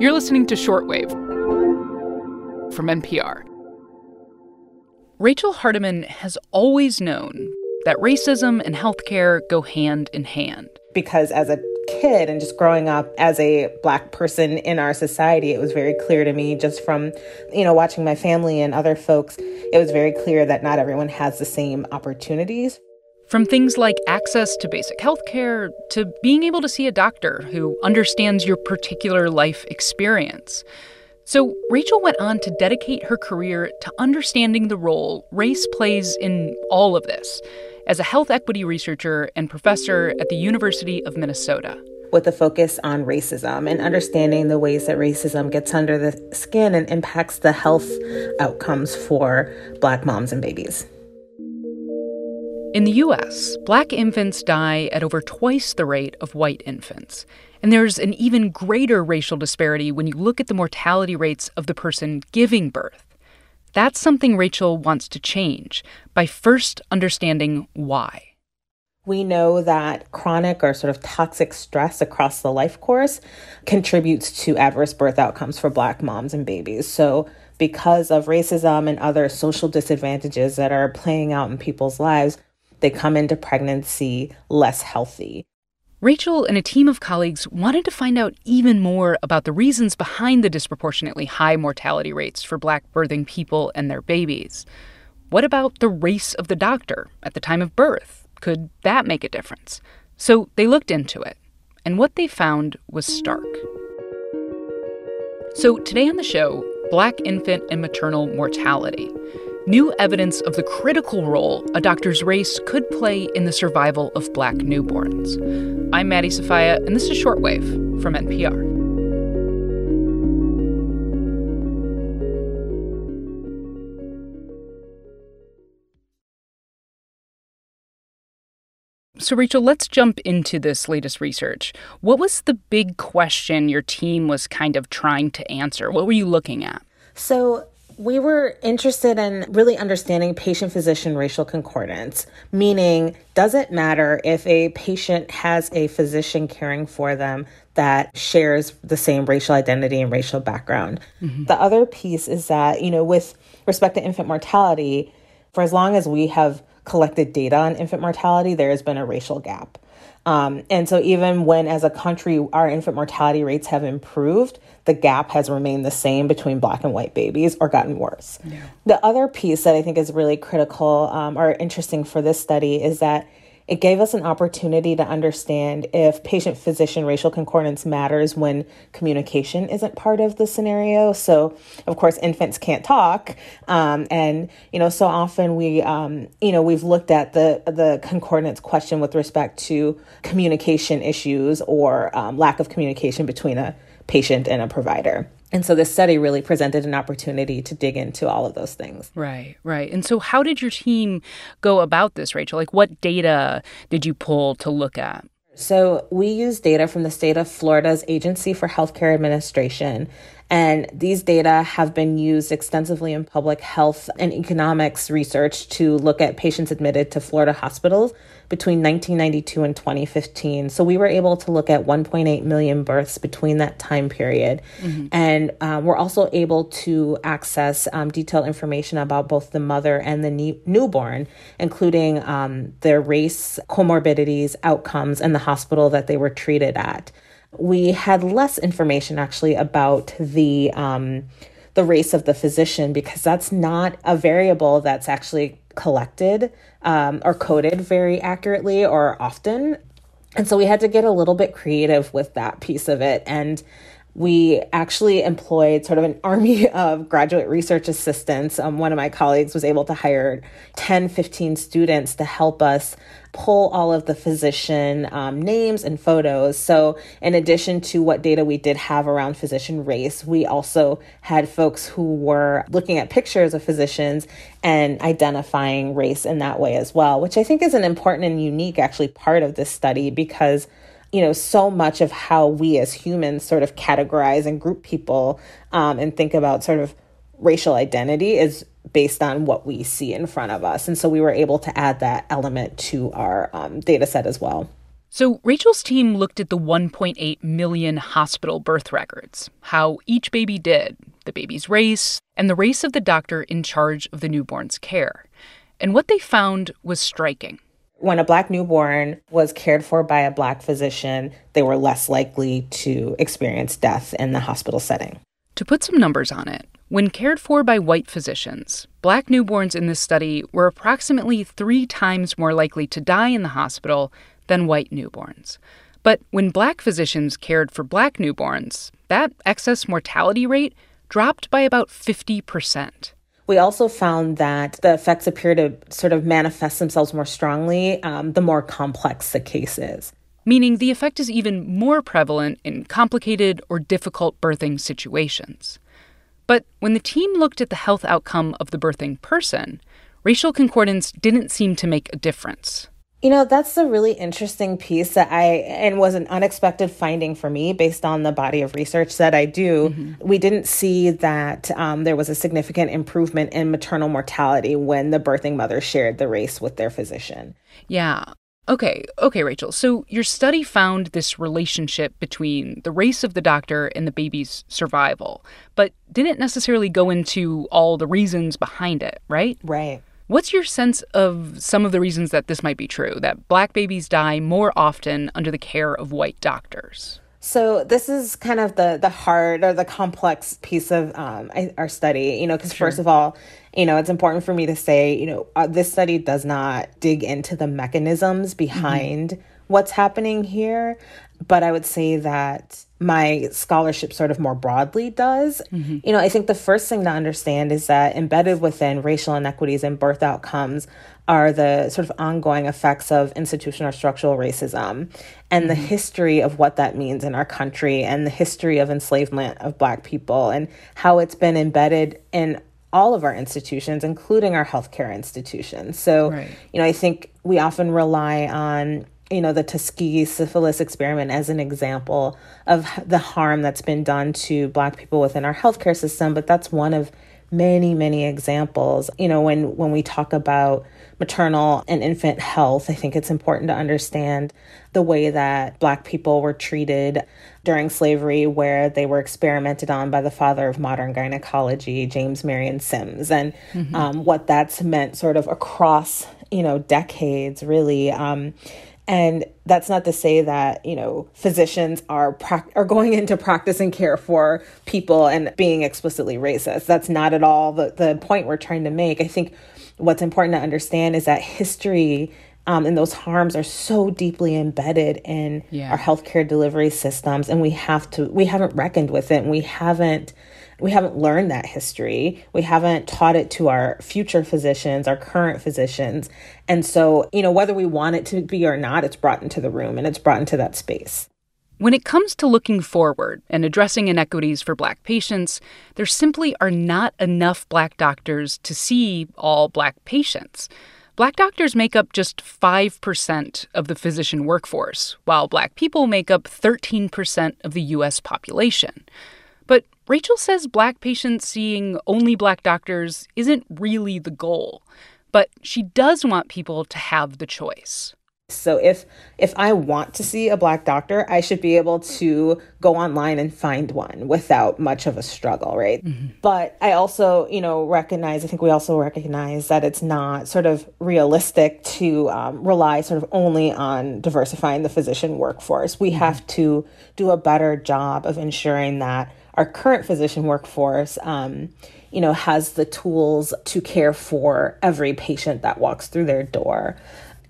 You're listening to Shortwave from NPR. Rachel Hardeman has always known that racism and healthcare go hand in hand. Because as a kid and just growing up as a black person in our society, it was very clear to me just from, you know, watching my family and other folks, it was very clear that not everyone has the same opportunities. From things like access to basic health care to being able to see a doctor who understands your particular life experience. So, Rachel went on to dedicate her career to understanding the role race plays in all of this as a health equity researcher and professor at the University of Minnesota. With a focus on racism and understanding the ways that racism gets under the skin and impacts the health outcomes for Black moms and babies. In the US, black infants die at over twice the rate of white infants. And there's an even greater racial disparity when you look at the mortality rates of the person giving birth. That's something Rachel wants to change by first understanding why. We know that chronic or sort of toxic stress across the life course contributes to adverse birth outcomes for Black moms and babies. So, because of racism and other social disadvantages that are playing out in people's lives, they come into pregnancy less healthy. Rachel and a team of colleagues wanted to find out even more about the reasons behind the disproportionately high mortality rates for black birthing people and their babies. What about the race of the doctor at the time of birth? Could that make a difference? So they looked into it, and what they found was stark. So today on the show, Black infant and maternal mortality new evidence of the critical role a doctor's race could play in the survival of black newborns. I'm Maddie Sofia, and this is Shortwave from NPR. So, Rachel, let's jump into this latest research. What was the big question your team was kind of trying to answer? What were you looking at? So, we were interested in really understanding patient physician racial concordance, meaning, does it matter if a patient has a physician caring for them that shares the same racial identity and racial background? Mm-hmm. The other piece is that, you know, with respect to infant mortality, for as long as we have collected data on infant mortality, there has been a racial gap. Um, and so, even when as a country our infant mortality rates have improved, the gap has remained the same between black and white babies or gotten worse. Yeah. The other piece that I think is really critical um, or interesting for this study is that it gave us an opportunity to understand if patient physician racial concordance matters when communication isn't part of the scenario. So, of course, infants can't talk. Um, and, you know, so often we, um, you know, we've looked at the, the concordance question with respect to communication issues or um, lack of communication between a patient and a provider. And so this study really presented an opportunity to dig into all of those things. Right, right. And so how did your team go about this, Rachel? Like what data did you pull to look at? So we use data from the state of Florida's Agency for Healthcare Administration and these data have been used extensively in public health and economics research to look at patients admitted to Florida hospitals between 1992 and 2015. So we were able to look at 1.8 million births between that time period. Mm-hmm. And um, we're also able to access um, detailed information about both the mother and the ne- newborn, including um, their race, comorbidities, outcomes, and the hospital that they were treated at we had less information actually about the um, the race of the physician because that's not a variable that's actually collected um, or coded very accurately or often. And so we had to get a little bit creative with that piece of it. And we actually employed sort of an army of graduate research assistants. Um, one of my colleagues was able to hire 10, 15 students to help us pull all of the physician um, names and photos. So, in addition to what data we did have around physician race, we also had folks who were looking at pictures of physicians and identifying race in that way as well, which I think is an important and unique actually part of this study because you know, so much of how we as humans sort of categorize and group people um, and think about sort of racial identity is based on what we see in front of us. And so we were able to add that element to our um, data set as well. So, Rachel's team looked at the 1.8 million hospital birth records, how each baby did, the baby's race, and the race of the doctor in charge of the newborn's care. And what they found was striking. When a black newborn was cared for by a black physician, they were less likely to experience death in the hospital setting. To put some numbers on it, when cared for by white physicians, black newborns in this study were approximately three times more likely to die in the hospital than white newborns. But when black physicians cared for black newborns, that excess mortality rate dropped by about 50%. We also found that the effects appear to sort of manifest themselves more strongly um, the more complex the case is. Meaning the effect is even more prevalent in complicated or difficult birthing situations. But when the team looked at the health outcome of the birthing person, racial concordance didn't seem to make a difference. You know, that's a really interesting piece that I, and was an unexpected finding for me based on the body of research that I do. Mm-hmm. We didn't see that um, there was a significant improvement in maternal mortality when the birthing mother shared the race with their physician. Yeah. Okay, okay, Rachel. So your study found this relationship between the race of the doctor and the baby's survival, but didn't necessarily go into all the reasons behind it, right? Right. What's your sense of some of the reasons that this might be true, that black babies die more often under the care of white doctors? So this is kind of the the hard or the complex piece of um, our study, you know, because sure. first of all, you know, it's important for me to say, you know, uh, this study does not dig into the mechanisms behind mm-hmm. what's happening here, but I would say that my scholarship sort of more broadly does. Mm-hmm. You know, I think the first thing to understand is that embedded within racial inequities and birth outcomes are the sort of ongoing effects of institutional or structural racism and mm-hmm. the history of what that means in our country and the history of enslavement of Black people and how it's been embedded in all of our institutions, including our healthcare institutions. So, right. you know, I think we often rely on you know, the Tuskegee syphilis experiment as an example of the harm that's been done to Black people within our healthcare system, but that's one of many, many examples. You know, when, when we talk about maternal and infant health, I think it's important to understand the way that Black people were treated during slavery, where they were experimented on by the father of modern gynecology, James Marion Sims, and mm-hmm. um, what that's meant sort of across, you know, decades, really. Um, and that's not to say that, you know, physicians are pra- are going into practice and care for people and being explicitly racist. That's not at all the, the point we're trying to make. I think what's important to understand is that history um, and those harms are so deeply embedded in yeah. our healthcare delivery systems and we have to we haven't reckoned with it and we haven't we haven't learned that history. We haven't taught it to our future physicians, our current physicians. And so, you know, whether we want it to be or not, it's brought into the room and it's brought into that space. When it comes to looking forward and addressing inequities for Black patients, there simply are not enough Black doctors to see all Black patients. Black doctors make up just 5% of the physician workforce, while Black people make up 13% of the U.S. population. Rachel says black patients seeing only black doctors isn't really the goal, but she does want people to have the choice. So if if I want to see a black doctor, I should be able to go online and find one without much of a struggle, right? Mm-hmm. But I also, you know, recognize. I think we also recognize that it's not sort of realistic to um, rely sort of only on diversifying the physician workforce. We mm-hmm. have to do a better job of ensuring that our current physician workforce, um, you know, has the tools to care for every patient that walks through their door.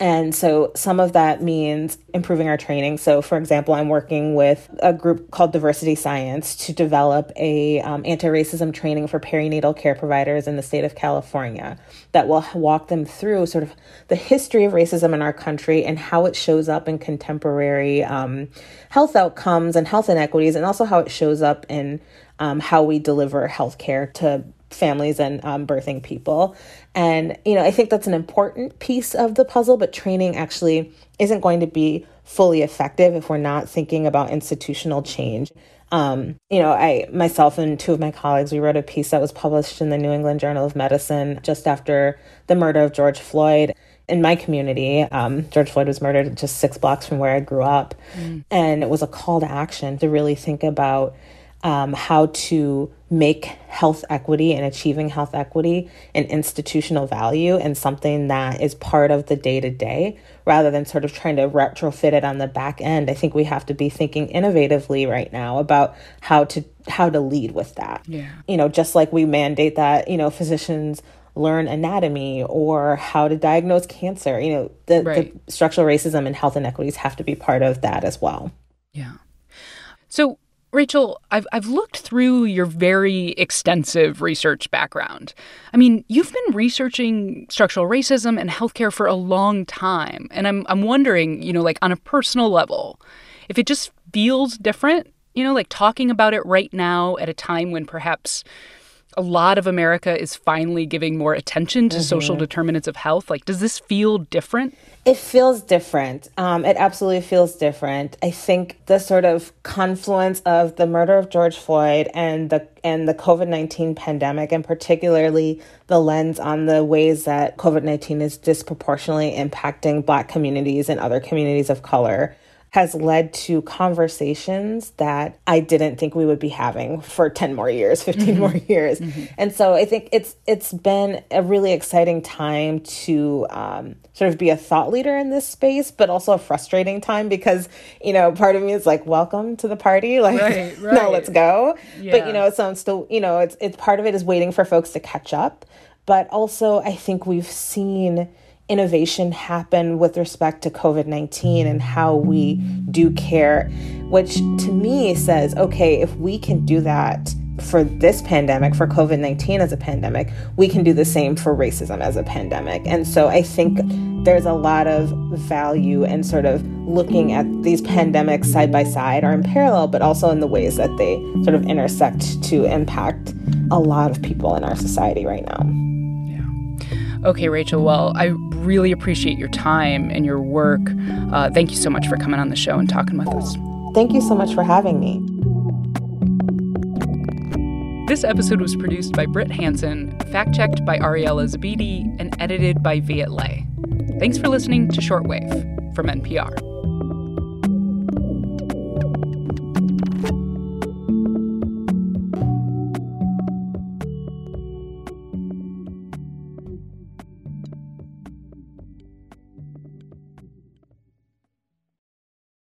And so some of that means improving our training. So, for example, I'm working with a group called Diversity Science to develop a um, anti-racism training for perinatal care providers in the state of California that will walk them through sort of the history of racism in our country and how it shows up in contemporary um, health outcomes and health inequities, and also how it shows up in um, how we deliver healthcare to families and um, birthing people. And, you know, I think that's an important piece of the puzzle, but training actually isn't going to be fully effective if we're not thinking about institutional change. Um, you know, I myself and two of my colleagues, we wrote a piece that was published in the New England Journal of Medicine just after the murder of George Floyd in my community, um, George Floyd was murdered just six blocks from where I grew up. Mm. And it was a call to action to really think about um, how to make health equity and achieving health equity an institutional value and something that is part of the day to day rather than sort of trying to retrofit it on the back end. I think we have to be thinking innovatively right now about how to how to lead with that. Yeah. You know, just like we mandate that, you know, physicians learn anatomy or how to diagnose cancer. You know, the, right. the structural racism and health inequities have to be part of that as well. Yeah. So Rachel, I've, I've looked through your very extensive research background. I mean, you've been researching structural racism and healthcare for a long time. And I'm, I'm wondering, you know, like on a personal level, if it just feels different, you know, like talking about it right now at a time when perhaps a lot of America is finally giving more attention to mm-hmm. social determinants of health. Like, does this feel different? It feels different. Um, it absolutely feels different. I think the sort of confluence of the murder of George Floyd and the and the COVID nineteen pandemic, and particularly the lens on the ways that COVID nineteen is disproportionately impacting Black communities and other communities of color, has led to conversations that I didn't think we would be having for 10 more years, 15 mm-hmm. more years. Mm-hmm. And so I think it's it's been a really exciting time to um, sort of be a thought leader in this space, but also a frustrating time because, you know, part of me is like, welcome to the party. Like, right, right. no, let's go. Yeah. But, you know, so I'm still, you know, it's, it's part of it is waiting for folks to catch up. But also, I think we've seen innovation happen with respect to COVID 19 and how we do care, which to me says, okay, if we can do that for this pandemic, for COVID 19 as a pandemic, we can do the same for racism as a pandemic. And so I think there's a lot of value in sort of looking at these pandemics side by side or in parallel, but also in the ways that they sort of intersect to impact a lot of people in our society right now. Okay, Rachel, well, I really appreciate your time and your work. Uh, thank you so much for coming on the show and talking with us. Thank you so much for having me. This episode was produced by Brit Hanson, fact checked by Ariela Zebede, and edited by Viet Le. Thanks for listening to Shortwave from NPR.